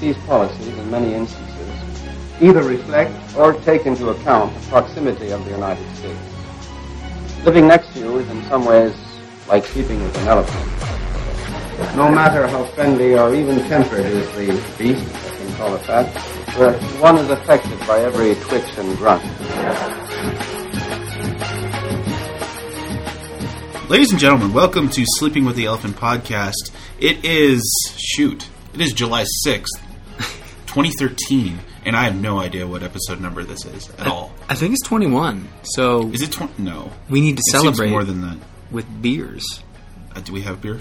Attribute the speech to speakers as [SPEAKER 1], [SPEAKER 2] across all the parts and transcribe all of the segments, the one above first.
[SPEAKER 1] NBC's policies in many instances either reflect or take into account the proximity of the United States. Living next to you is in some ways like sleeping with an elephant. No matter how friendly or even tempered is the beast, I can call it that, one is affected by every twitch and grunt.
[SPEAKER 2] Ladies and gentlemen, welcome to Sleeping with the Elephant podcast. It is, shoot, it is July 6th, 2013, and I have no idea what episode number this is at all.
[SPEAKER 3] I think it's 21. So
[SPEAKER 2] Is it 20? No.
[SPEAKER 3] we need to
[SPEAKER 2] It
[SPEAKER 3] celebrate
[SPEAKER 2] more than that.
[SPEAKER 3] with beers.
[SPEAKER 2] Uh, do we have beer?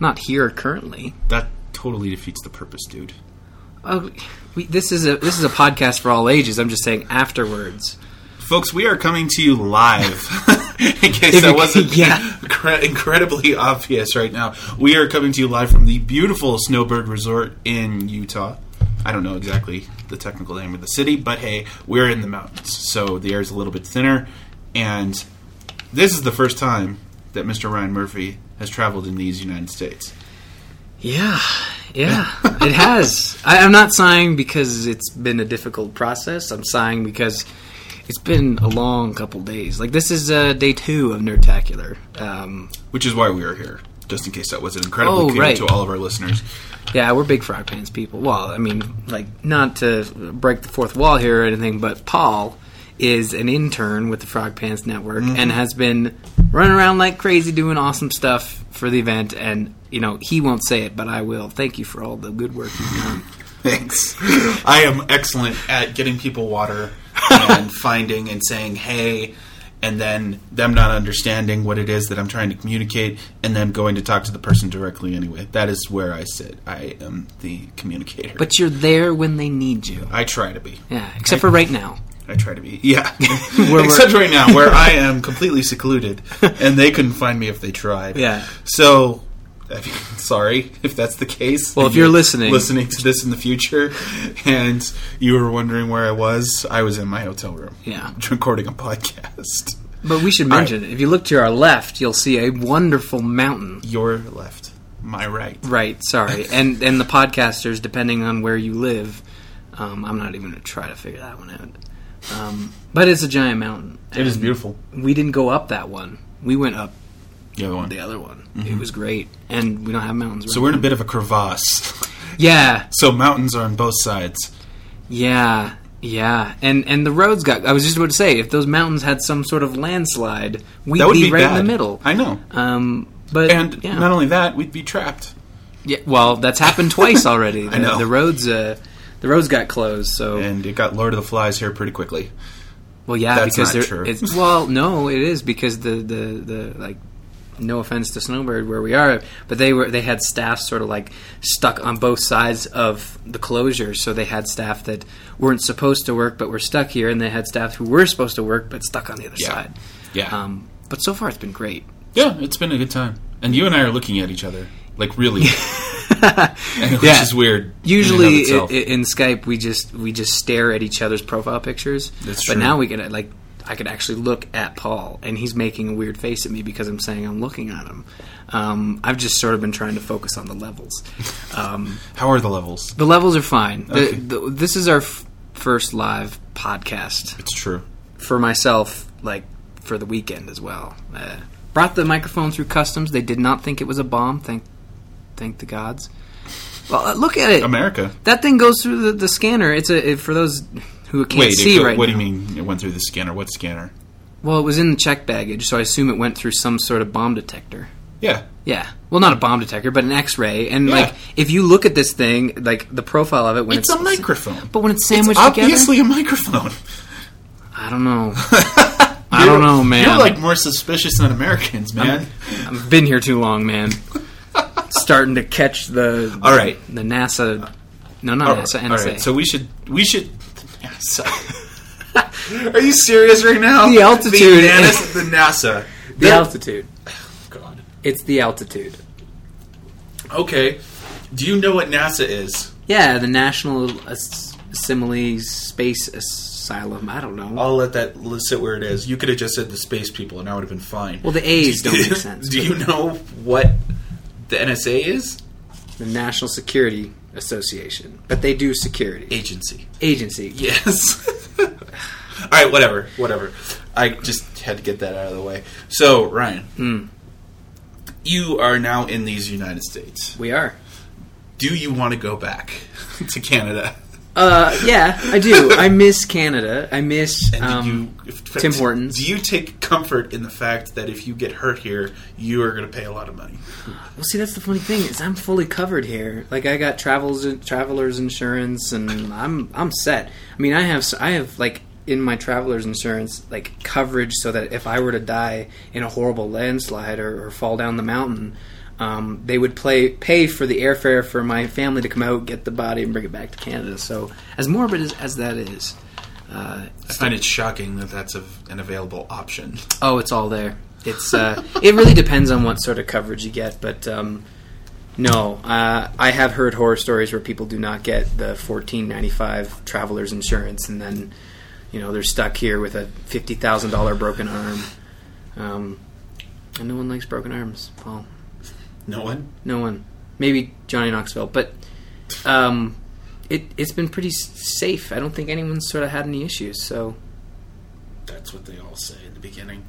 [SPEAKER 3] Not here currently.
[SPEAKER 2] That totally defeats the purpose, dude.
[SPEAKER 3] Oh, we, this is a this is a podcast for all ages. I'm just saying afterwards.
[SPEAKER 2] Folks, we are coming to you live. In case
[SPEAKER 3] If
[SPEAKER 2] that wasn't
[SPEAKER 3] yeah.
[SPEAKER 2] incre- incredibly obvious right now, we are coming to you live from the beautiful Snowbird Resort in Utah. I don't know exactly the technical name of the city, but hey, we're in the mountains, so the air is a little bit thinner. And this is the first time that Mr. Ryan Murphy has traveled in these United States.
[SPEAKER 3] Yeah, yeah, it has. I, I'm not sighing because it's been a difficult process. I'm sighing because it's been a long couple days. Like this is uh, day two of Nerdtacular. Um,
[SPEAKER 2] Which is why we are here, just in case that wasn't incredibly
[SPEAKER 3] Oh,
[SPEAKER 2] clear
[SPEAKER 3] right.
[SPEAKER 2] to all of our listeners.
[SPEAKER 3] Yeah, we're big Frog Pants people. Well, I mean, like, not to break the fourth wall here or anything, but Paul is an intern with the Frog Pants Network mm-hmm. and has been running around like crazy doing awesome stuff for the event. And, you know, he won't say it, but I will. Thank you for all the good work you've done.
[SPEAKER 2] Thanks. I am excellent at getting people water and finding and saying hey, and then them not understanding what it is that I'm trying to communicate, and then going to talk to the person directly anyway. That is where I sit. I am the communicator.
[SPEAKER 3] But you're there when they need you.
[SPEAKER 2] I try to be.
[SPEAKER 3] Yeah, except for right now.
[SPEAKER 2] I try to be. Yeah. Except right now, where I am completely secluded, and they couldn't find me if they tried.
[SPEAKER 3] Yeah.
[SPEAKER 2] So, I mean, sorry if that's the case.
[SPEAKER 3] Well, if you're listening-
[SPEAKER 2] listening to this in the future, and you were wondering where I was, I was in my hotel room.
[SPEAKER 3] Yeah.
[SPEAKER 2] Recording a podcast.
[SPEAKER 3] But we should mention, if you look to our left, you'll see a wonderful mountain.
[SPEAKER 2] Your left, my right.
[SPEAKER 3] Right, sorry. And and the podcasters, depending on where you live, um, I'm not even going to try to figure that one out. Um, but it's a giant mountain.
[SPEAKER 2] It is beautiful.
[SPEAKER 3] We didn't go up that one. We went up
[SPEAKER 2] The other one.
[SPEAKER 3] the other one. It was great. And we don't have mountains.
[SPEAKER 2] So we're in a bit of a crevasse.
[SPEAKER 3] Yeah,
[SPEAKER 2] So mountains are on both sides.
[SPEAKER 3] yeah, yeah. And and the roads got. I was just about to say, if those mountains had some sort of landslide, we'd be,
[SPEAKER 2] be
[SPEAKER 3] right
[SPEAKER 2] bad.
[SPEAKER 3] in the middle.
[SPEAKER 2] I know.
[SPEAKER 3] Um, but
[SPEAKER 2] And
[SPEAKER 3] yeah.
[SPEAKER 2] not only that, we'd be trapped.
[SPEAKER 3] yeah, well, that's happened twice already. The,
[SPEAKER 2] I know.
[SPEAKER 3] the roads. Uh, the roads got closed, so
[SPEAKER 2] And it got Lord of the Flies here pretty quickly.
[SPEAKER 3] Well, yeah,
[SPEAKER 2] That's
[SPEAKER 3] because
[SPEAKER 2] not
[SPEAKER 3] there,
[SPEAKER 2] true.
[SPEAKER 3] It's, well, no, it is because the, the the like. No offense to Snowbird where we are, but they were they had staff sort of like stuck on both sides of the closure. So they had staff that weren't supposed to work but were stuck here, and they had staff who were supposed to work but stuck on the other
[SPEAKER 2] Yeah.
[SPEAKER 3] side.
[SPEAKER 2] Yeah.
[SPEAKER 3] Um, but so far, it's been great.
[SPEAKER 2] Yeah, it's been a good time. And you and I are looking at each other. Like, really. which
[SPEAKER 3] Yeah.
[SPEAKER 2] is weird. in
[SPEAKER 3] Usually i-
[SPEAKER 2] itself.
[SPEAKER 3] in Skype, we just we just stare at each other's profile pictures.
[SPEAKER 2] That's true.
[SPEAKER 3] but now we can like I could actually look at Paul, and he's making a weird face at me because I'm saying I'm looking at him. Um, I've just sort of been trying to focus on the levels. Um,
[SPEAKER 2] How are the levels?
[SPEAKER 3] the levels are fine.
[SPEAKER 2] Okay.
[SPEAKER 3] the- this is our f- first live podcast
[SPEAKER 2] It's true.
[SPEAKER 3] for myself, like for the weekend as well. Uh, brought the microphone through customs. They did not think it was a bomb. Thank, thank the gods. Well, uh, look at it.
[SPEAKER 2] America.
[SPEAKER 3] That thing goes through the, the scanner. It's a it, for those who can't
[SPEAKER 2] Wait,
[SPEAKER 3] see
[SPEAKER 2] go-
[SPEAKER 3] right
[SPEAKER 2] what
[SPEAKER 3] now.
[SPEAKER 2] do you mean it went through the scanner? What scanner?
[SPEAKER 3] Well, it was in the check baggage, so I assume it went through some sort of bomb detector.
[SPEAKER 2] Yeah.
[SPEAKER 3] Yeah, well, not a bomb detector, but an X-ray. And
[SPEAKER 2] Yeah.
[SPEAKER 3] like, if you look at this thing, like the profile of it when
[SPEAKER 2] It's
[SPEAKER 3] it's,
[SPEAKER 2] a microphone.
[SPEAKER 3] but when it's sandwiched
[SPEAKER 2] It's
[SPEAKER 3] sandwiched
[SPEAKER 2] obviously a microphone.
[SPEAKER 3] I don't know. I don't know, man.
[SPEAKER 2] You're like more suspicious than Americans, man.
[SPEAKER 3] I've been here too long, man. Starting to catch the
[SPEAKER 2] All right.
[SPEAKER 3] the NASA. No, not
[SPEAKER 2] All
[SPEAKER 3] NASA.
[SPEAKER 2] right,
[SPEAKER 3] NSA.
[SPEAKER 2] all right, so we should we should. NASA. Are you serious right now?
[SPEAKER 3] The altitude.
[SPEAKER 2] The NASA. The, NASA.
[SPEAKER 3] the altitude.
[SPEAKER 2] Oh, God.
[SPEAKER 3] It's the altitude.
[SPEAKER 2] Okay. Do you know what NASA is?
[SPEAKER 3] Yeah, the National As- Assembly Space Asylum. I don't know.
[SPEAKER 2] I'll let that sit where it is. You could have just said the space people, and I would have been fine.
[SPEAKER 3] Well, the A's don't make sense.
[SPEAKER 2] Do you know what the NSA is?
[SPEAKER 3] The National Security association, but they do security
[SPEAKER 2] Agency.
[SPEAKER 3] agency.
[SPEAKER 2] Yes. All right, whatever, whatever. I just had to get that out of the way. So, Ryan,
[SPEAKER 3] Hmm.
[SPEAKER 2] you are now in these United States.
[SPEAKER 3] We are.
[SPEAKER 2] Do you want to go back to Canada?
[SPEAKER 3] Uh, yeah, I do. I miss Canada. I miss
[SPEAKER 2] And
[SPEAKER 3] um,
[SPEAKER 2] you, if-
[SPEAKER 3] Tim Hortons.
[SPEAKER 2] Do you take comfort in the fact that if you get hurt here, you are going to pay a lot of money?
[SPEAKER 3] Well, see, that's the funny thing is I'm fully covered here. Like I got travels travelers insurance, and I'm I'm set. I mean, I have s- I have like in my travelers insurance like coverage so that if I were to die in a horrible landslide or, or fall down the mountain. Um, they would play, pay for the airfare for my family to come out, get the body, and bring it back to Canada. So, as morbid as, as that is, uh,
[SPEAKER 2] I find it shocking that that's a, an available option.
[SPEAKER 3] Oh, it's all there. It's uh, it really depends on what sort of coverage you get, but um, no, uh, I have heard horror stories where people do not get the fourteen ninety five travelers insurance, and then you know they're stuck here with a fifty thousand dollar broken arm. Um, and no one likes broken arms, Paul.
[SPEAKER 2] No one?
[SPEAKER 3] No one. Maybe Johnny Knoxville, but um, it it's been pretty safe. I don't think anyone's sort of had any issues. So
[SPEAKER 2] That's what they all say in the beginning.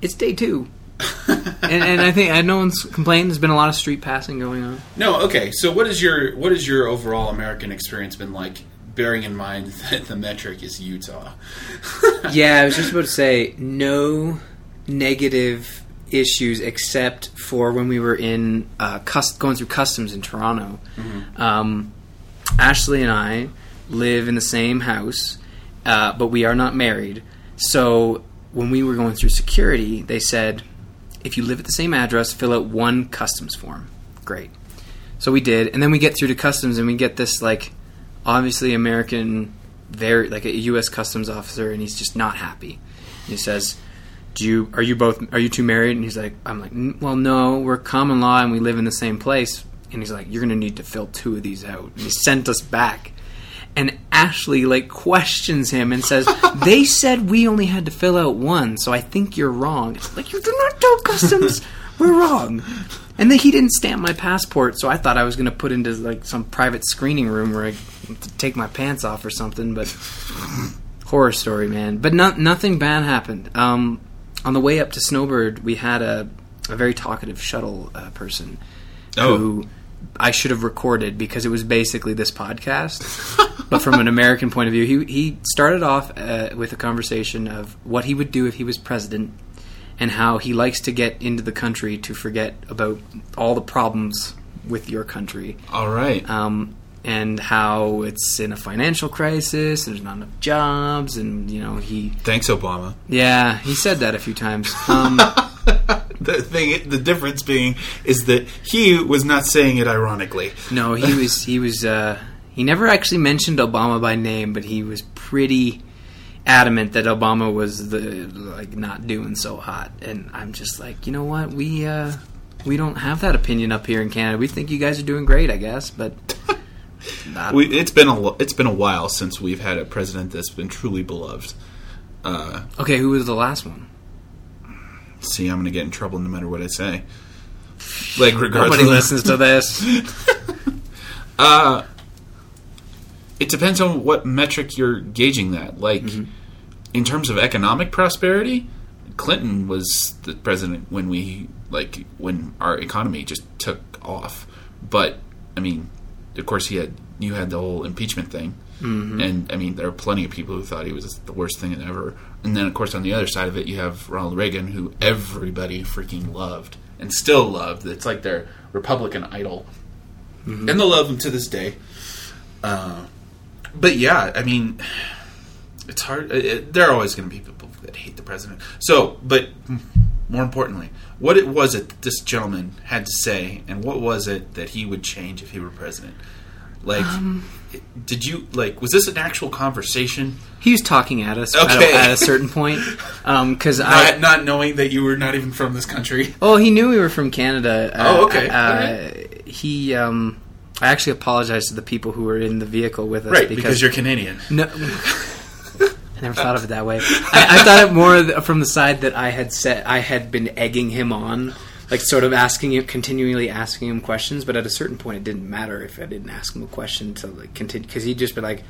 [SPEAKER 3] it's day two. and, and I think and no one's complained. There's been a lot of street passing going on.
[SPEAKER 2] No, okay. So what is your what is your overall American experience been like? Bearing in mind that the metric is Utah.
[SPEAKER 3] Yeah, I was just about to say no negative issues except for when we were in uh, cus- going through customs in Toronto. Um, Ashley and I live in the same house, uh, but we are not married. So when we were going through security, they said, if you live at the same address, fill out one customs form. Great. So we did, and then we get through to customs, and we get this like obviously American, very like a U.S. customs officer, and he's just not happy. He says, "Do you are you both are you two married?" And he's like, "I'm like, "N- well, no, we're common law and we live in the same place." And he's like, "You're gonna need to fill two of these out." And he sent us back. And Ashley like questions him and says, "They said we only had to fill out one, so I think you're wrong." It's like you do not tell customs we're wrong. And then he didn't stamp my passport, so I thought I was going to put into like some private screening room where I take my pants off or something. But horror story, man. But no, nothing bad happened. Um, on the way up to Snowbird, we had a, a very talkative shuttle uh, person
[SPEAKER 2] Oh.
[SPEAKER 3] who I should have recorded because it was basically this podcast. but from an American point of view, he he started off uh, with a conversation of what he would do if he was president, and how he likes to get into the country to forget about all the problems with your country,
[SPEAKER 2] All right.
[SPEAKER 3] um, and how it's in a financial crisis, and there's not enough jobs, and you know he
[SPEAKER 2] Thanks, Obama.
[SPEAKER 3] yeah he said that a few times. Um,
[SPEAKER 2] The thing, the difference being, is that he was not saying it ironically.
[SPEAKER 3] No, he was he was uh, he never actually mentioned Obama by name, but he was pretty adamant that Obama was the like not doing so hot. And I'm just like, you know what? We uh, we don't have that opinion up here in Canada. We think you guys are doing great, I guess, but
[SPEAKER 2] We, it's been a it's been a while since we've had a president that's been truly beloved. Uh,
[SPEAKER 3] okay. Who was the last one?
[SPEAKER 2] see, I'm going to get in trouble no matter what I say. Like regardless,
[SPEAKER 3] Nobody listens to this.
[SPEAKER 2] Uh, it depends on what metric you're gauging that. Like,
[SPEAKER 3] Mm-hmm.
[SPEAKER 2] in terms of economic prosperity, Clinton was the president when we like when our economy just took off. But I mean, of course, he had you had the whole impeachment thing,
[SPEAKER 3] Mm-hmm.
[SPEAKER 2] and I mean, there are plenty of people who thought he was the worst thing ever. And then, of course, on the other side of it, you have Ronald Reagan, who everybody freaking loved and still loved. It's like their Republican idol and they'll love him to this day. Uh, but yeah, I mean, it's hard. It- there are always going to be people that hate the president. So, but more importantly, what it was it that this gentleman had to say, and what was it that he would change if he were president? Like, did you like? Was this an actual conversation?
[SPEAKER 3] He was talking at us at, a, at a certain point because I
[SPEAKER 2] Not, not knowing that you were not even from this country.
[SPEAKER 3] Oh, he knew we were from Canada. Uh,
[SPEAKER 2] Oh, okay.
[SPEAKER 3] Uh, He, um, I actually apologized to the people who were in the vehicle with us
[SPEAKER 2] Right, because, you're Canadian.
[SPEAKER 3] no. I never thought of it that way. I, I thought it more from the side that I had said I had been egging him on like sort of asking him, continually asking him questions. But at a certain point, it didn't matter if I didn't ask him a question to like continue because he'd just be like,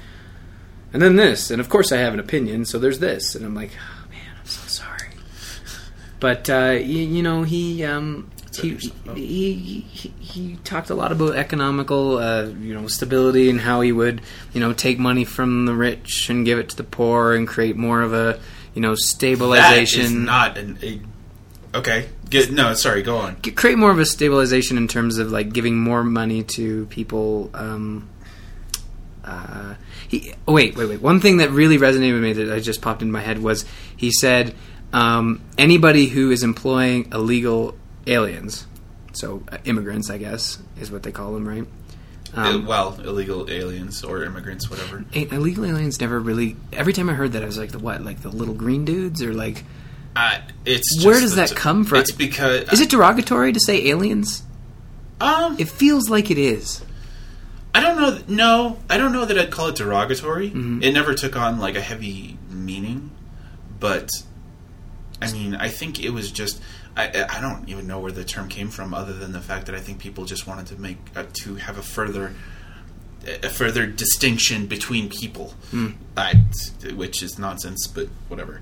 [SPEAKER 3] and then this, and of course I have an opinion, so there's this, and I'm like, oh, man, I'm so sorry. But uh, you, you know, he um, he, he, he he talked a lot about economical, uh, you know, stability and how he would, you know, take money from the rich and give it to the poor and create more of a, you know, stabilization.
[SPEAKER 2] not an. A, okay. Get, no, sorry. Go on.
[SPEAKER 3] Create more of a stabilization in terms of like giving more money to people. Um, uh, he oh, wait, wait, wait. One thing that really resonated with me that I just popped in my head was he said um, anybody who is employing illegal aliens, so uh, immigrants, I guess is what they call them, right? Um,
[SPEAKER 2] well, illegal aliens or immigrants, whatever.
[SPEAKER 3] illegal aliens never really. Every time I heard that, I was like, the what? Like the little green dudes, or like,
[SPEAKER 2] Uh, it's
[SPEAKER 3] Where does that
[SPEAKER 2] the-
[SPEAKER 3] come from?
[SPEAKER 2] It's because
[SPEAKER 3] is it derogatory to say aliens?
[SPEAKER 2] Um,
[SPEAKER 3] It feels like it is.
[SPEAKER 2] I don't know. No, I don't know that I'd call it derogatory.
[SPEAKER 3] Mm-hmm.
[SPEAKER 2] It never took on like a heavy meaning, but I mean, I think it was just. I, I don't even know where the term came from, other than the fact that I think people just wanted to make uh, to have a further a further distinction between people,
[SPEAKER 3] Hmm.
[SPEAKER 2] I, which is nonsense. But whatever.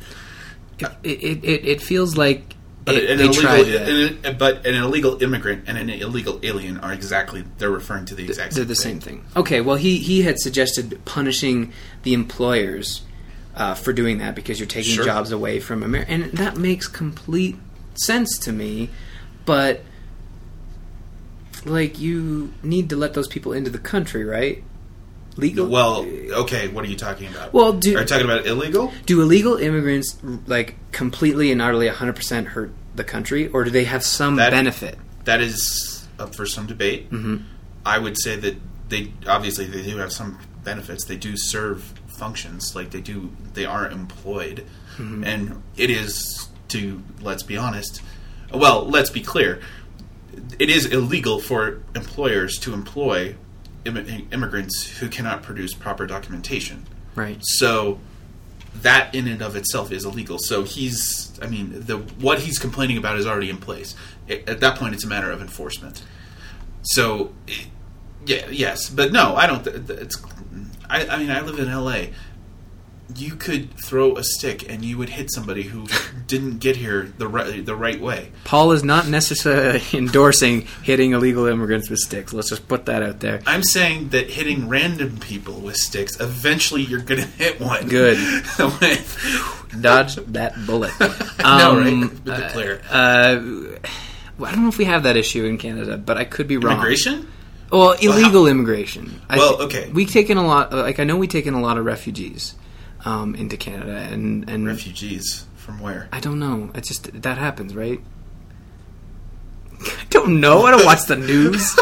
[SPEAKER 3] It it, it, feels like
[SPEAKER 2] But
[SPEAKER 3] it-
[SPEAKER 2] an
[SPEAKER 3] they
[SPEAKER 2] illegal, an- but an illegal immigrant and an illegal alien are exactly they're referring to the exact.
[SPEAKER 3] They're the same thing. Okay, well, he he had suggested punishing the employers uh, for doing that because you're taking
[SPEAKER 2] Sure.
[SPEAKER 3] jobs away from America, and that makes complete sense to me. But like, you need to let those people into the country, right? Legal.
[SPEAKER 2] Well, okay. What are you talking about?
[SPEAKER 3] Well, do-
[SPEAKER 2] are you talking about illegal?
[SPEAKER 3] do illegal immigrants like completely and utterly 100% hurt the country, or do they have some
[SPEAKER 2] That-
[SPEAKER 3] benefit?
[SPEAKER 2] That is up for some debate.
[SPEAKER 3] Mm-hmm.
[SPEAKER 2] I would say that they obviously they do have some benefits. They do serve functions, like they do. They are employed,
[SPEAKER 3] Mm-hmm.
[SPEAKER 2] and it is to let's be honest. Well, let's be clear. It is illegal for employers to employ immi- immigrants who cannot produce proper documentation.
[SPEAKER 3] Right.
[SPEAKER 2] So that in and of itself is illegal. So he's, I mean, the what he's complaining about is already in place. I- at that point, it's a matter of enforcement. So, i- yeah, yes, but no, I don't. It's, I, I mean, I live in L.A. You could throw a stick and you would hit somebody who didn't get here the right the right way.
[SPEAKER 3] Paul is not necessarily endorsing hitting illegal immigrants with sticks. Let's just put that out there.
[SPEAKER 2] I'm saying that hitting random people with sticks, eventually you're going to hit one.
[SPEAKER 3] Good. Dodge that bullet.
[SPEAKER 2] no,
[SPEAKER 3] Um,
[SPEAKER 2] right? With clear.
[SPEAKER 3] Uh, well, I don't know if we have that issue in Canada, but I could be wrong.
[SPEAKER 2] Immigration?
[SPEAKER 3] Well, illegal immigration. I
[SPEAKER 2] Well, okay.
[SPEAKER 3] We've taken a lot. Like I know we've taken a lot of refugees um, into Canada, and and
[SPEAKER 2] Refugees from where?
[SPEAKER 3] I don't know. It's just that happens, right? I don't know. I don't watch the news.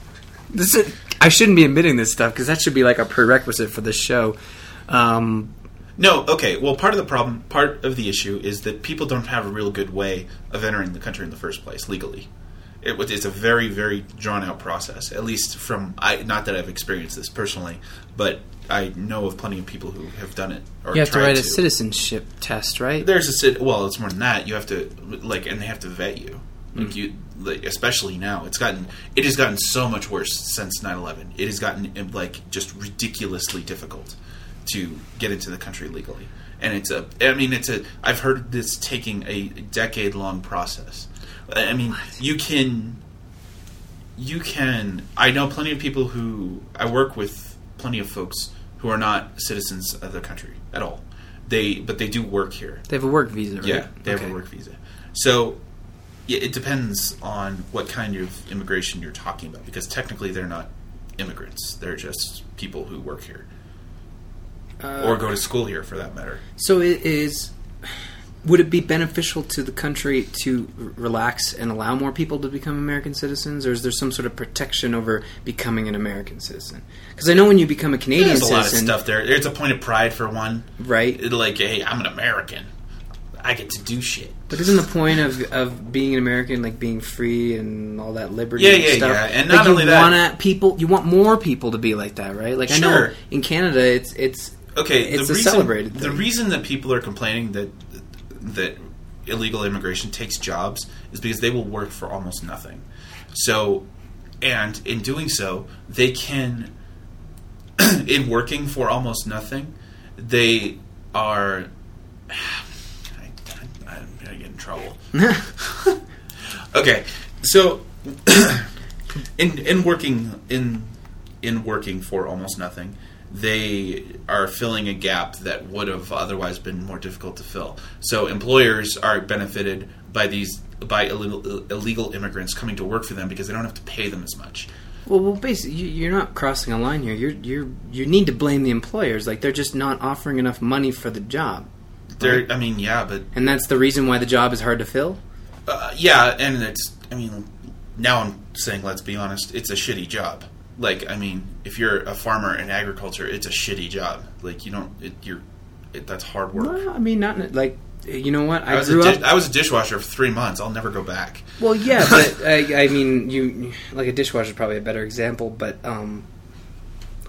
[SPEAKER 3] this is, I shouldn't be admitting this stuff because that should be like a prerequisite for this show. Um,
[SPEAKER 2] No, okay. Well, part of the problem, part of the issue is that people don't have a real good way of entering the country in the first place legally. It, it's a very, very drawn out process. At least from I, not that I've experienced this personally, but I know of plenty of people who have done it. Or
[SPEAKER 3] you have to write a citizenship test, right?
[SPEAKER 2] There's a. Well, it's more than that. You have to like, and they have to vet you. Like
[SPEAKER 3] Mm.
[SPEAKER 2] you, like, especially now, it's gotten it has gotten so much worse since 9-11. It has gotten like just ridiculously difficult to get into the country legally, and it's a. I mean, it's a. I've heard this taking a decade long process. I mean, you can. You can. I know plenty of people who I work with. Plenty of folks who are not citizens of the country at all. They, but they do work here.
[SPEAKER 3] They have a work visa, right?
[SPEAKER 2] Yeah, they have a work visa. So yeah, it depends on what kind of immigration you're talking about because technically they're not immigrants. They're just people who work here
[SPEAKER 3] Uh,
[SPEAKER 2] or go to school here for that matter.
[SPEAKER 3] So it is. Would it be beneficial to the country to relax and allow more people to become American citizens, or is there some sort of protection over becoming an American citizen? Because I know when you become a Canadian
[SPEAKER 2] There's a lot of stuff there. There's a point of pride for one.
[SPEAKER 3] right?
[SPEAKER 2] Like, hey, I'm an American. I get to do shit.
[SPEAKER 3] But isn't the point of of being an American like being free and all that liberty?
[SPEAKER 2] Yeah,
[SPEAKER 3] and
[SPEAKER 2] yeah,
[SPEAKER 3] stuff?
[SPEAKER 2] yeah. And
[SPEAKER 3] like
[SPEAKER 2] not
[SPEAKER 3] you
[SPEAKER 2] only that-
[SPEAKER 3] want people, you want more people to be like that, right? Like I know
[SPEAKER 2] Sure.
[SPEAKER 3] in Canada, it's it's
[SPEAKER 2] Okay,
[SPEAKER 3] It's
[SPEAKER 2] the
[SPEAKER 3] a
[SPEAKER 2] reason,
[SPEAKER 3] celebrated
[SPEAKER 2] The reason that people are complaining that that illegal immigration takes jobs is because they will work for almost nothing. So, and in doing so, they can, in working for almost nothing, they are. I, I, I'm gonna get in trouble. okay, so in in working in in working for almost nothing, they are filling a gap that would have otherwise been more difficult to fill. So employers are benefited by these by illegal, illegal immigrants coming to work for them because they don't have to pay them as much.
[SPEAKER 3] Well, well, basically, you- you're not crossing a line here. You're you're you need to blame the employers. Like they're just not offering enough money for the job,
[SPEAKER 2] There, I mean, yeah, but
[SPEAKER 3] and that's the reason why the job is hard to fill.
[SPEAKER 2] uh, yeah, and it's. I mean, now I'm saying, let's be honest, it's a shitty job. Like, I mean, if you're a farmer in agriculture, it's a shitty job. Like, you don't, it, you're, it, that's hard work.
[SPEAKER 3] Well, I mean, not like you know what
[SPEAKER 2] I
[SPEAKER 3] I,
[SPEAKER 2] was, a
[SPEAKER 3] grew
[SPEAKER 2] dish,
[SPEAKER 3] up.
[SPEAKER 2] I was a dishwasher for three months. I'll never go back.
[SPEAKER 3] Well, yeah, but I, I mean, you like a dishwasher is probably a better example, but um,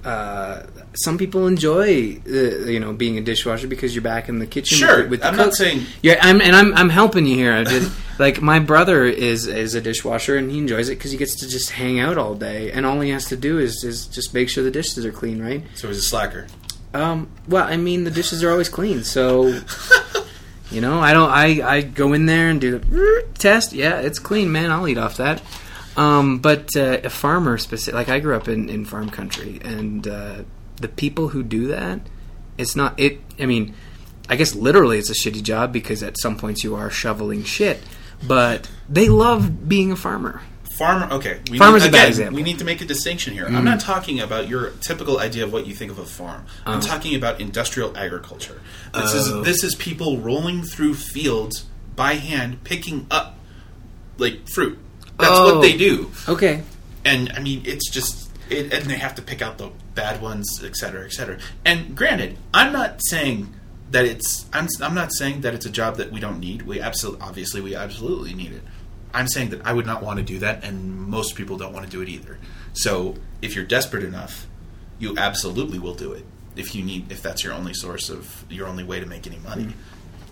[SPEAKER 3] uh, some people enjoy uh, you know being a dishwasher because you're back in the kitchen.
[SPEAKER 2] Sure,
[SPEAKER 3] with, with the
[SPEAKER 2] I'm not saying-
[SPEAKER 3] Yeah, I'm, and I'm I'm helping you here. I did, like my brother is is a dishwasher and he enjoys it because he gets to just hang out all day, and all he has to do is is just make sure the dishes are clean, right?
[SPEAKER 2] So he's a slacker.
[SPEAKER 3] Um, well, I mean, the dishes are always clean, so you know, I don't. I I go in there and do the test. Yeah, it's clean, man. I'll eat off that. Um, but uh, a farmer specific, like I grew up in in farm country, and uh, the people who do that, it's not it. I mean, I guess literally it's a shitty job because at some points you are shoveling shit, but they love being a farmer.
[SPEAKER 2] Farmer, okay. We
[SPEAKER 3] Farmer's
[SPEAKER 2] need,
[SPEAKER 3] a bad
[SPEAKER 2] again,
[SPEAKER 3] example. Mm-hmm.
[SPEAKER 2] We need to make a distinction here. I'm not talking about your typical idea of what you think of a farm. I'm talking about industrial agriculture. This
[SPEAKER 3] Oh.
[SPEAKER 2] is this is people rolling through fields by hand, picking up like fruit. That's
[SPEAKER 3] Oh.
[SPEAKER 2] what they oh. do.
[SPEAKER 3] Okay,
[SPEAKER 2] And I mean, it's just, it, and they have to pick out the bad ones, et cetera, et cetera. And granted, I'm not saying that it's, I'm, I'm not saying that it's a job that we don't need. We absolutely, obviously, we absolutely need it. I'm saying that I would not want to do that, and most people don't want to do it either. So if you're desperate enough, you absolutely will do it if you need, if that's your only source of, your only way to make any money.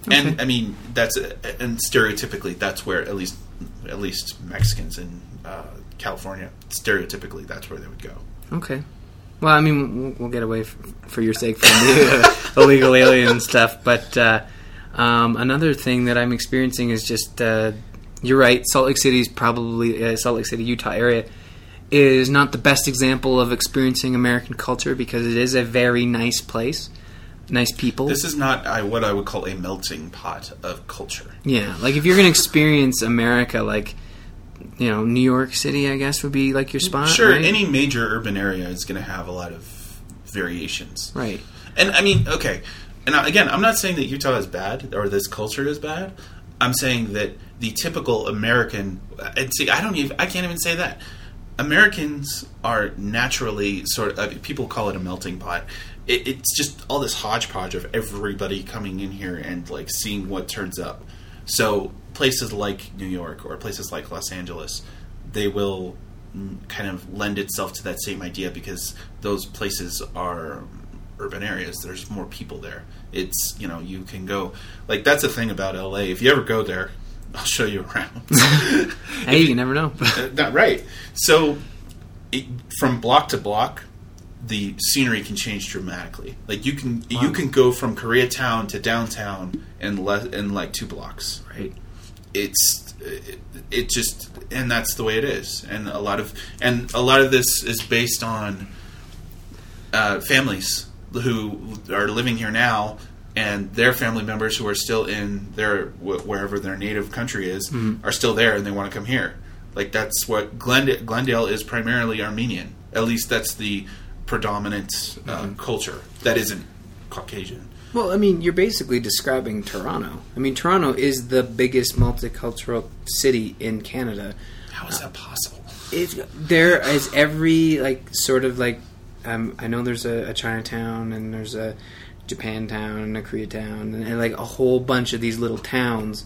[SPEAKER 2] Hmm. And I mean, that's and stereotypically, that's where at least at least Mexicans in uh, California, stereotypically, that's where they would go.
[SPEAKER 3] Okay. Well, I mean, we'll, get away for your sake from the uh, illegal alien stuff, but uh, um, another thing that I'm experiencing is just uh, you're right. Salt Lake City is probably uh, Salt Lake City, Utah area is not the best example of experiencing American culture because it is a very nice place, nice people.
[SPEAKER 2] This is not I, what I would call a melting pot of culture.
[SPEAKER 3] Yeah, like if you're going to experience America, like you know, New York City, I guess would be like your spot.
[SPEAKER 2] sure,
[SPEAKER 3] right?
[SPEAKER 2] any major urban area is going to have a lot of variations.
[SPEAKER 3] right.
[SPEAKER 2] And I mean, okay. And uh, again, I'm not saying that Utah is bad or this culture is bad. I'm saying that the typical American, uh, and see, I don't even, I can't even say that. Americans are naturally sort of, uh, people call it a melting pot. It, it's just all this hodgepodge of everybody coming in here and like seeing what turns up. So places like New York or places like Los Angeles, they will kind of lend itself to that same idea because those places are urban areas. There's more people there. It's you know you can go like that's the thing about LA. If you ever go there, I'll show you around.
[SPEAKER 3] Hey, you never know.
[SPEAKER 2] Uh, not right. So, it, from block to block, the scenery can change dramatically. Like you can you can go from Koreatown to downtown in le- in like two blocks.
[SPEAKER 3] right.
[SPEAKER 2] It's it, it just and that's the way it is. And a lot of and a lot of this is based on uh, families who are living here now. And their family members who are still in their wherever their native country is are still there, and they want to come here. Like that's what Glendale is primarily Armenian. At least that's the predominant uh, culture that isn't Caucasian.
[SPEAKER 3] Well, I mean, you're basically describing Toronto. I mean, Toronto is the biggest multicultural city in Canada.
[SPEAKER 2] How is that possible?
[SPEAKER 3] It's, there is every like sort of like um, I know there's a, a Chinatown and there's a Japantown and a Koreatown and, and like a whole bunch of these little towns.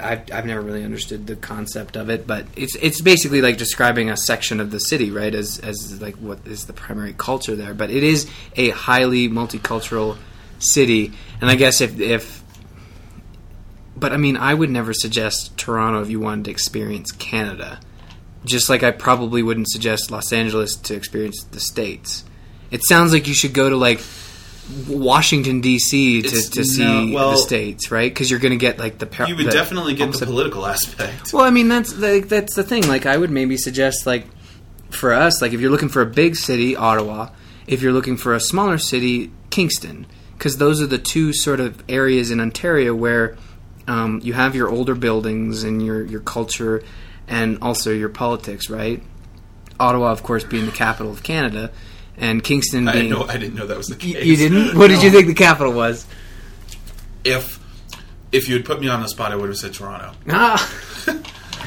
[SPEAKER 3] I've, I've never really understood the concept of it, but it's it's basically like describing a section of the city, right? As as like what is the primary culture there, but it is a highly multicultural city, and I guess if if but I mean, I would never suggest Toronto if you wanted to experience Canada. Just like I probably wouldn't suggest Los Angeles to experience the states. It sounds like you should go to like Washington D.C. to, to see
[SPEAKER 2] no, well-
[SPEAKER 3] the states, right? Because you're going to get like the par-
[SPEAKER 2] You would
[SPEAKER 3] the
[SPEAKER 2] definitely get the political aspect.
[SPEAKER 3] well, I mean that's like that's the thing. Like I would maybe suggest like for us, like if you're looking for a big city, Ottawa. If you're looking for a smaller city, Kingston, because those are the two sort of areas in Ontario where um, you have your older buildings and your your culture, and also your politics, right? Ottawa, of course, being the capital of Canada, and Kingston
[SPEAKER 2] I
[SPEAKER 3] being.
[SPEAKER 2] didn't know. I didn't know that was the case.
[SPEAKER 3] you didn't? What did you think the capital was?
[SPEAKER 2] If if you had put me on the spot, I would have said Toronto.
[SPEAKER 3] Ah,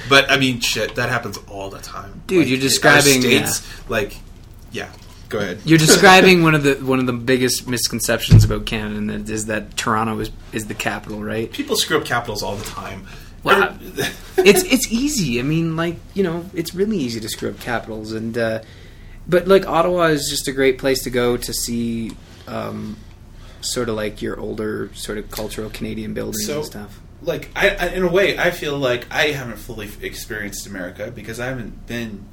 [SPEAKER 2] But I mean, shit, that happens all the time,
[SPEAKER 3] Dude, you're describing-
[SPEAKER 2] states. Like, yeah, go ahead.
[SPEAKER 3] You're describing one of the one of the biggest misconceptions about Canada, and that is that Toronto is is the capital, right?
[SPEAKER 2] People screw up capitals all the time.
[SPEAKER 3] Wow. It's it's easy. I mean, like you know, it's really easy to screw up capitals, and uh, but like Ottawa is just a great place to go to see, um, sort of like your older sort of cultural Canadian buildings
[SPEAKER 2] So-
[SPEAKER 3] and stuff.
[SPEAKER 2] like I, I in a way i feel like i haven't fully experienced america because i haven't been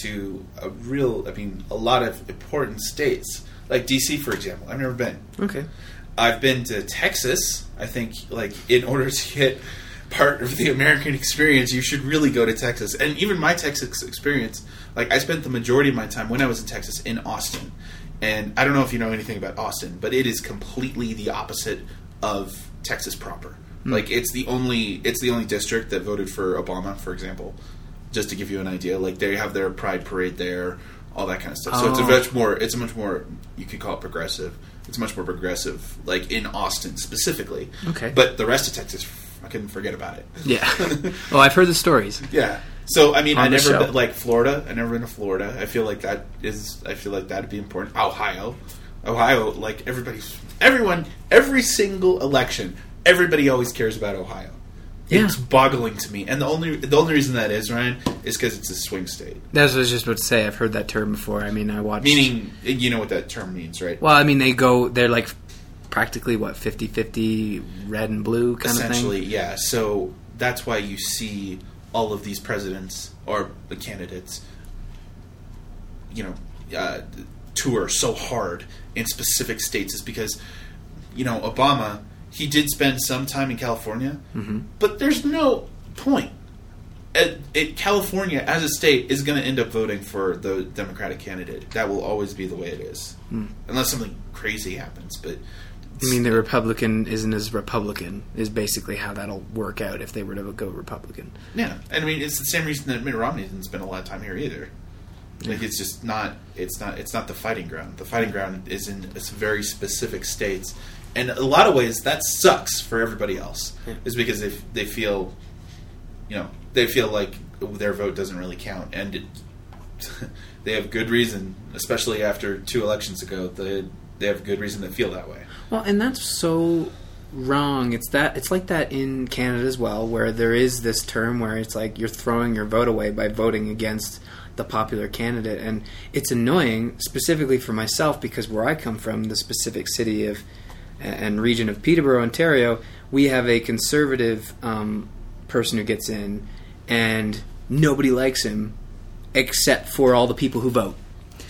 [SPEAKER 2] to a real i mean a lot of important states like dc for example i've never been
[SPEAKER 3] Okay.
[SPEAKER 2] i've been to texas i think like in order to get part of the american experience you should really go to texas. And even my texas experience like i spent the majority of my time when i was in texas in austin. And i don't know if you know anything about austin but it is completely the opposite of texas proper. Hmm. Like it's the only it's the only district that voted for obama for example just to give you an idea. Like they have their pride parade there all that kind of stuff. So it's a
[SPEAKER 3] Oh.
[SPEAKER 2] much more it's a much more you could call it progressive. It's much more progressive like in austin specifically.
[SPEAKER 3] Okay.
[SPEAKER 2] but the rest of texas couldn't forget about it
[SPEAKER 3] Yeah. oh, I've heard the stories.
[SPEAKER 2] yeah so i mean i never
[SPEAKER 3] show.
[SPEAKER 2] like florida i never been to florida i feel like that is i feel like that'd be important ohio ohio like everybody's everyone every single election everybody always cares about ohio
[SPEAKER 3] Yeah.
[SPEAKER 2] it's boggling to me and the only the only reason that is ryan is because it's a swing state
[SPEAKER 3] That's what I was just about to say. I've heard that term before. I mean, I watched.
[SPEAKER 2] meaning you know what that term means right
[SPEAKER 3] well, I mean, they go. They're like practically what 50-50 red and blue kind of thing.
[SPEAKER 2] Essentially, yeah so that's why you see all of these presidents or the candidates you know uh, tour so hard in specific states is because you know obama he did spend some time in california
[SPEAKER 3] Mm-hmm.
[SPEAKER 2] but there's no point it, it, California as a state is going to end up voting for the Democratic candidate. That will always be the way it is, unless something crazy happens. But
[SPEAKER 3] I mean, the Republican isn't as Republican is basically how that'll work out if they were to go Republican.
[SPEAKER 2] Yeah, and I mean it's the same reason that Mitt Romney didn't spend a lot of time here either. Like it's just not it's not it's not the fighting ground. The fighting ground is in it's very specific states, and a lot of ways that sucks for everybody else. Is because they they feel, you know, they feel like their vote doesn't really count, and it, they have good reason, especially after two elections ago. They they have good reason to feel that way.
[SPEAKER 3] Well, and that's so wrong. It's that it's like that in Canada as well, where there is this term where it's like you're throwing your vote away by voting against the popular candidate, and it's annoying specifically for myself because where I come from, the specific city of and region of Peterborough, Ontario, we have a conservative um, person who gets in, and nobody likes him except for all the people who vote.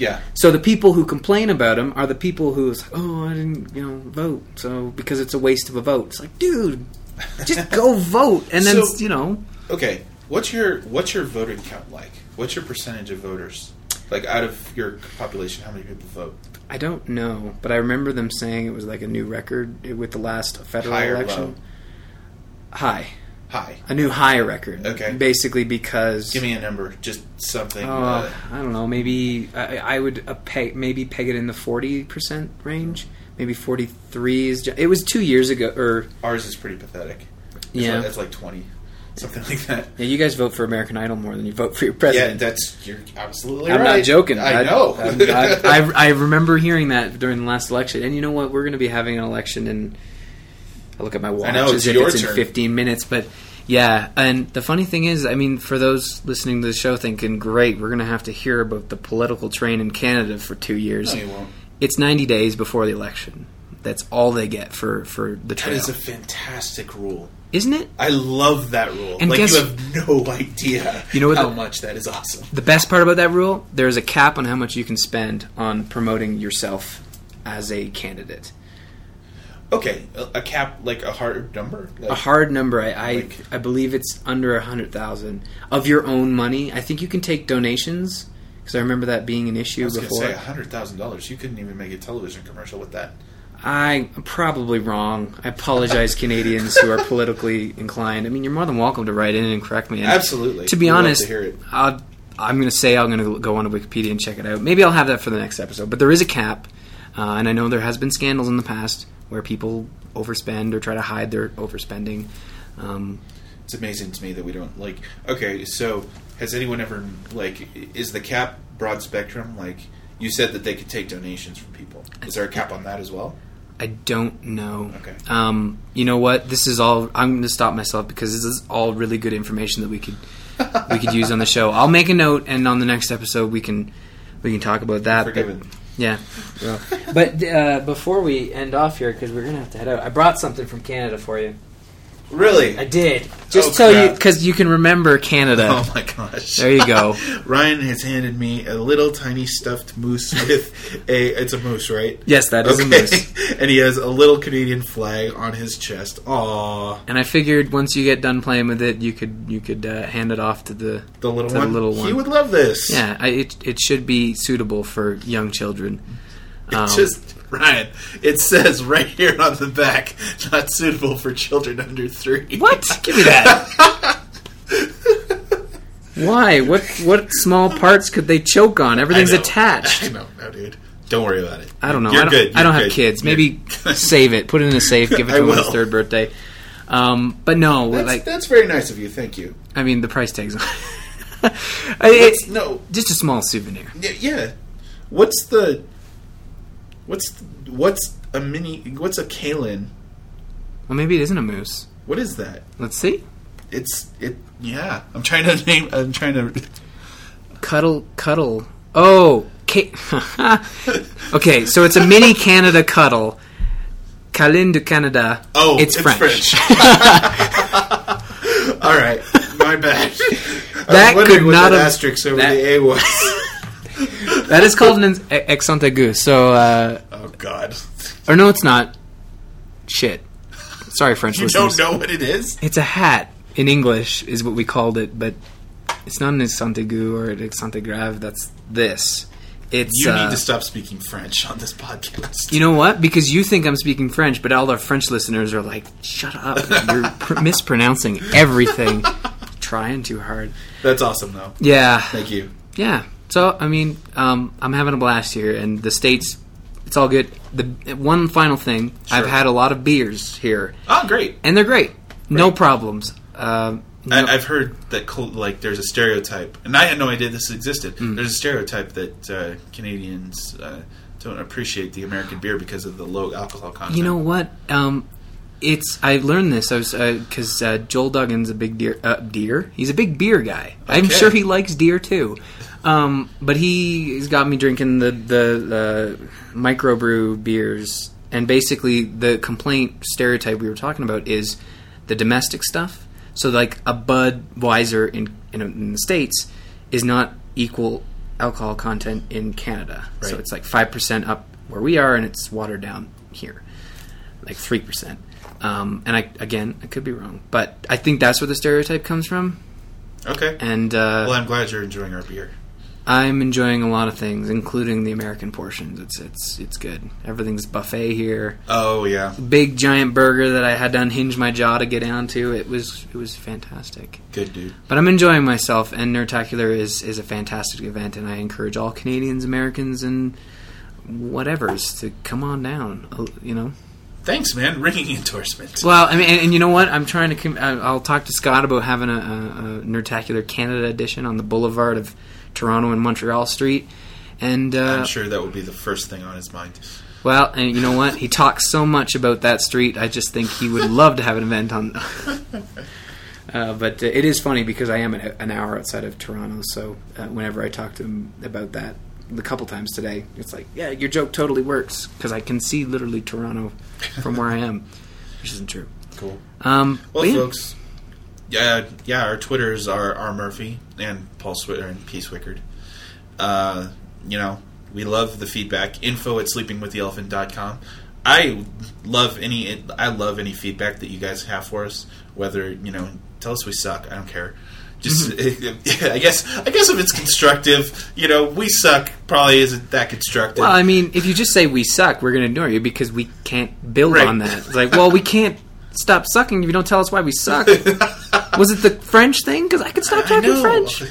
[SPEAKER 2] Yeah,
[SPEAKER 3] So the people who complain about him are the people who's like, oh, I didn't, you know, vote. So because it's a waste of a vote. It's like, dude, just go vote, and then
[SPEAKER 2] So-
[SPEAKER 3] you know,
[SPEAKER 2] Okay, what's your what's your voting count like? What's your percentage of voters? Like out of your population, how many people vote?
[SPEAKER 3] I don't know, but I remember them saying it was like a new record with the last federal
[SPEAKER 2] High
[SPEAKER 3] election.
[SPEAKER 2] low?
[SPEAKER 3] High,
[SPEAKER 2] High.
[SPEAKER 3] a new high record.
[SPEAKER 2] Okay.
[SPEAKER 3] basically because
[SPEAKER 2] Give me a number, just something.
[SPEAKER 3] Uh,
[SPEAKER 2] uh,
[SPEAKER 3] I don't know. Maybe I, I would uh, peg, maybe peg it in the forty percent range. Maybe forty three is. It was two years ago, or
[SPEAKER 2] ours is pretty pathetic. It's
[SPEAKER 3] Yeah.
[SPEAKER 2] like, it's like twenty, something like that.
[SPEAKER 3] yeah, you guys vote for American Idol more than you vote for your president.
[SPEAKER 2] Yeah, that's you're absolutely
[SPEAKER 3] I'm
[SPEAKER 2] right.
[SPEAKER 3] not joking.
[SPEAKER 2] I, know.
[SPEAKER 3] I, I, I, I remember hearing that during the last election. And you know what? We're going to be having an election in. I look at my watch
[SPEAKER 2] I
[SPEAKER 3] know,
[SPEAKER 2] it's your
[SPEAKER 3] it's in
[SPEAKER 2] turn.
[SPEAKER 3] 15 minutes, but yeah. And the funny thing is, I mean, for those listening to the show, thinking, "Great, we're going to have to hear about the political train in Canada for two years."
[SPEAKER 2] no, you won't.
[SPEAKER 3] It's 90 days before the election. That's all they get for for the
[SPEAKER 2] That
[SPEAKER 3] trail,
[SPEAKER 2] is a fantastic rule.
[SPEAKER 3] isn't it?
[SPEAKER 2] I love that rule.
[SPEAKER 3] And
[SPEAKER 2] like
[SPEAKER 3] guess-
[SPEAKER 2] you have no idea
[SPEAKER 3] You know what
[SPEAKER 2] how
[SPEAKER 3] the-
[SPEAKER 2] much that is awesome.
[SPEAKER 3] The best part about that rule, there's a cap on how much you can spend on promoting yourself as a candidate.
[SPEAKER 2] Okay, a, a cap like a hard number. Like,
[SPEAKER 3] A hard number, I I,
[SPEAKER 2] Like-
[SPEAKER 3] I believe it's under a hundred thousand of your own money. I think you can take donations because I remember that being an
[SPEAKER 2] I
[SPEAKER 3] issue
[SPEAKER 2] was
[SPEAKER 3] before.
[SPEAKER 2] say hundred thousand dollars. You couldn't even make a television commercial with that.
[SPEAKER 3] I'm probably wrong. I apologize, Canadians who are politically inclined. I mean, you're more than welcome to write in and correct me. And
[SPEAKER 2] Absolutely.
[SPEAKER 3] To be
[SPEAKER 2] We'd
[SPEAKER 3] honest,
[SPEAKER 2] to
[SPEAKER 3] i I'm going to say I'm going to go on to Wikipedia and check it out. Maybe I'll have that for the next episode. But there is a cap, uh, and I know there has been scandals in the past where people overspend or try to hide their overspending. Um,
[SPEAKER 2] It's amazing to me that we don't like. Okay, so has anyone ever like is the cap broad spectrum? Like you said that they could take donations from people. Is there a cap on that as well?
[SPEAKER 3] I don't know.
[SPEAKER 2] Okay.
[SPEAKER 3] Um, you know what? This is all. I'm going to stop myself because this is all really good information that we could we could use on the show. I'll make a note, and on the next episode we can we can talk about that. but-
[SPEAKER 2] Forgiven.
[SPEAKER 3] Yeah. But uh, before we end off here, because we're gonna have to head out, I brought something from Canada for you.
[SPEAKER 2] Really?
[SPEAKER 3] I did just
[SPEAKER 2] Oh,
[SPEAKER 3] so you because you can remember Canada.
[SPEAKER 2] Oh my gosh!
[SPEAKER 3] There you go.
[SPEAKER 2] Ryan has handed me a little tiny stuffed moose with a. It's a moose, right?
[SPEAKER 3] Yes, that is a moose.
[SPEAKER 2] and he has a little Canadian flag on his chest. Aw,
[SPEAKER 3] And I figured once you get done playing with it, you could you could uh, hand it off to the
[SPEAKER 2] the little
[SPEAKER 3] to the
[SPEAKER 2] one.
[SPEAKER 3] little
[SPEAKER 2] He would love this.
[SPEAKER 3] Yeah, I, it it should be suitable for young children.
[SPEAKER 2] It
[SPEAKER 3] Um,
[SPEAKER 2] just Ryan. It says right here on the back, not suitable for children under three.
[SPEAKER 3] What? Give me that. Why? What what small parts could they choke on? Everything's
[SPEAKER 2] I
[SPEAKER 3] attached.
[SPEAKER 2] I know, no, dude. Don't worry about it.
[SPEAKER 3] I don't know.
[SPEAKER 2] You're
[SPEAKER 3] I don't,
[SPEAKER 2] good.
[SPEAKER 3] I don't
[SPEAKER 2] You're
[SPEAKER 3] have kids. Maybe save it, put it in a safe, give it to him on his third birthday. Um, but no,
[SPEAKER 2] That's,
[SPEAKER 3] like
[SPEAKER 2] that's very nice of you. Thank you.
[SPEAKER 3] I mean, the price tags. on it's
[SPEAKER 2] No,
[SPEAKER 3] just a small souvenir.
[SPEAKER 2] Yeah. What's the what's what's a mini what's a Kalen?
[SPEAKER 3] Well, maybe it isn't a moose.
[SPEAKER 2] What is that?
[SPEAKER 3] Let's see.
[SPEAKER 2] It's it yeah. I'm trying to name I'm trying to
[SPEAKER 3] Cuddle, cuddle. Oh, ca- okay. So it's a mini Canada cuddle. Câlin du Canada.
[SPEAKER 2] Oh,
[SPEAKER 3] it's,
[SPEAKER 2] it's
[SPEAKER 3] French.
[SPEAKER 2] All right. My bad.
[SPEAKER 3] That
[SPEAKER 2] I was wondering
[SPEAKER 3] could not have-
[SPEAKER 2] asterisk over
[SPEAKER 3] that-
[SPEAKER 2] the A was.
[SPEAKER 3] That is called an accent aigu. So, uh,
[SPEAKER 2] oh god.
[SPEAKER 3] or no, it's not. Shit. Sorry, French
[SPEAKER 2] You
[SPEAKER 3] listeners.
[SPEAKER 2] don't know what it is?
[SPEAKER 3] It's a hat in English, is what we called it, but it's not an accent aigu or an accent grave. That's this. It's
[SPEAKER 2] You
[SPEAKER 3] uh,
[SPEAKER 2] need to stop speaking French on this podcast.
[SPEAKER 3] You know what? Because you think I'm speaking French, but all our French listeners are like, "Shut up! You're pr- mispronouncing everything. Trying too hard."
[SPEAKER 2] That's awesome though.
[SPEAKER 3] Yeah,
[SPEAKER 2] Thank you.
[SPEAKER 3] yeah. So I mean, um, I'm having a blast here, and the states, it's all good. The one final thing, I've had a lot of beers here,
[SPEAKER 2] Oh, great.
[SPEAKER 3] and they're great. No problems. Um, no-
[SPEAKER 2] I, I've heard that col- like there's a stereotype, and I had no idea this existed.
[SPEAKER 3] Mm.
[SPEAKER 2] There's a stereotype that uh, Canadians uh, don't appreciate the American beer because of the low alcohol content.
[SPEAKER 3] You know what? Um, it's I learned this. I was because uh, Joel Duggan's a big deer. Uh, deer. He's a big beer guy. I'm sure he likes deer too. Um, but he, he's got me drinking the the uh, microbrew beers, and basically the complaint stereotype we were talking about is the domestic stuff. So like a Budweiser in in, in the states is not equal alcohol content in Canada. So it's like five percent up where we are, and it's watered down here, like three percent. Um, and I again, I could be wrong, but I think that's where the stereotype comes from.
[SPEAKER 2] Okay.
[SPEAKER 3] And uh,
[SPEAKER 2] well, I'm glad you're enjoying our beer.
[SPEAKER 3] I'm enjoying a lot of things, including the American portions. It's it's it's good. Everything's buffet here.
[SPEAKER 2] Oh yeah,
[SPEAKER 3] Big giant burger that I had to unhinge my jaw to get down to. It was it was fantastic.
[SPEAKER 2] good dude.
[SPEAKER 3] But I'm enjoying myself, and Nerdtacular is is a fantastic event, and I encourage all Canadians, Americans, and whatever's to come on down. uh, You know.
[SPEAKER 2] Thanks, man. Ringing endorsement.
[SPEAKER 3] Well, I mean, and, and you know what? I'm trying to. Com- I- I'll talk to Scott about having a, a, a Nerdtacular Canada edition on the boulevard of Toronto and Montreal Street. And uh,
[SPEAKER 2] I'm sure that would be the first thing on his mind.
[SPEAKER 3] well, and you know what? He talks so much about that street. I just think he would love to have an event on. uh, but uh, it is funny because I am an, an hour outside of Toronto, so uh, whenever I talk to him about that, the couple times today. It's like, yeah, your joke totally works because I can see literally Toronto from where I am, which isn't true.
[SPEAKER 2] Cool.
[SPEAKER 3] Um,
[SPEAKER 2] Well,
[SPEAKER 3] yeah.
[SPEAKER 2] folks, yeah, yeah, our Twitters are R Murphy and Paul Switter and P Swickard. Uh, you know, we love the feedback. Info at sleepingwiththeelephant.com. I love any I love any feedback that you guys have for us. Whether you know, tell us we suck. I don't care. Just, mm-hmm. I guess, I guess if it's constructive, you know, we suck probably isn't that constructive.
[SPEAKER 3] Well, I mean, if you just say we suck, we're going to ignore you because we can't build
[SPEAKER 2] Right.
[SPEAKER 3] on that. It's like, well, we can't stop sucking if you don't tell us why we suck. Was it the French thing? Because I could stop talking. French.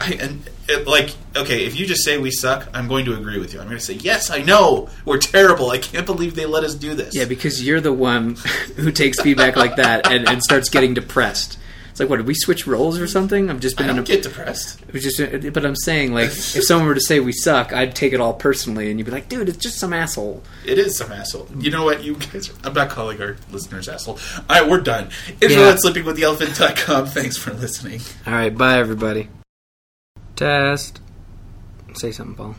[SPEAKER 2] I, and it, like, okay, if you just say we suck, I'm going to agree with you. I'm going to say yes. I know we're terrible. I can't believe they let us do this.
[SPEAKER 3] Yeah, because you're the one who takes feedback like that and, and starts getting depressed. It's like, what did we switch roles or something? I've just been in
[SPEAKER 2] don't
[SPEAKER 3] a,
[SPEAKER 2] get depressed.
[SPEAKER 3] it was just, uh, but I'm saying like, if someone were to say we suck, I'd take it all personally, and you'd be like, dude, it's just some asshole.
[SPEAKER 2] It is some asshole. You know what? You guys, are, I'm not calling our listeners asshole. All right, we're done. Israel
[SPEAKER 3] Yeah.
[SPEAKER 2] at sleepingwiththeelephant.com. Thanks for listening.
[SPEAKER 3] All right, bye everybody. Test. Say something, Paul.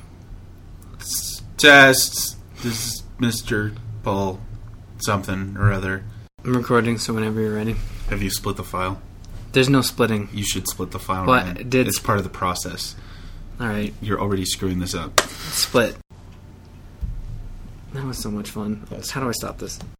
[SPEAKER 2] Test. This is Mr. Paul something or other.
[SPEAKER 3] I'm recording, so whenever you're ready.
[SPEAKER 2] Have you split the file?
[SPEAKER 3] There's no splitting.
[SPEAKER 2] You should split the file.
[SPEAKER 3] What?
[SPEAKER 2] Ryan.
[SPEAKER 3] Did-
[SPEAKER 2] It's part of the process.
[SPEAKER 3] All right,
[SPEAKER 2] You're already screwing this up.
[SPEAKER 3] split. That was so much fun. How do I stop this?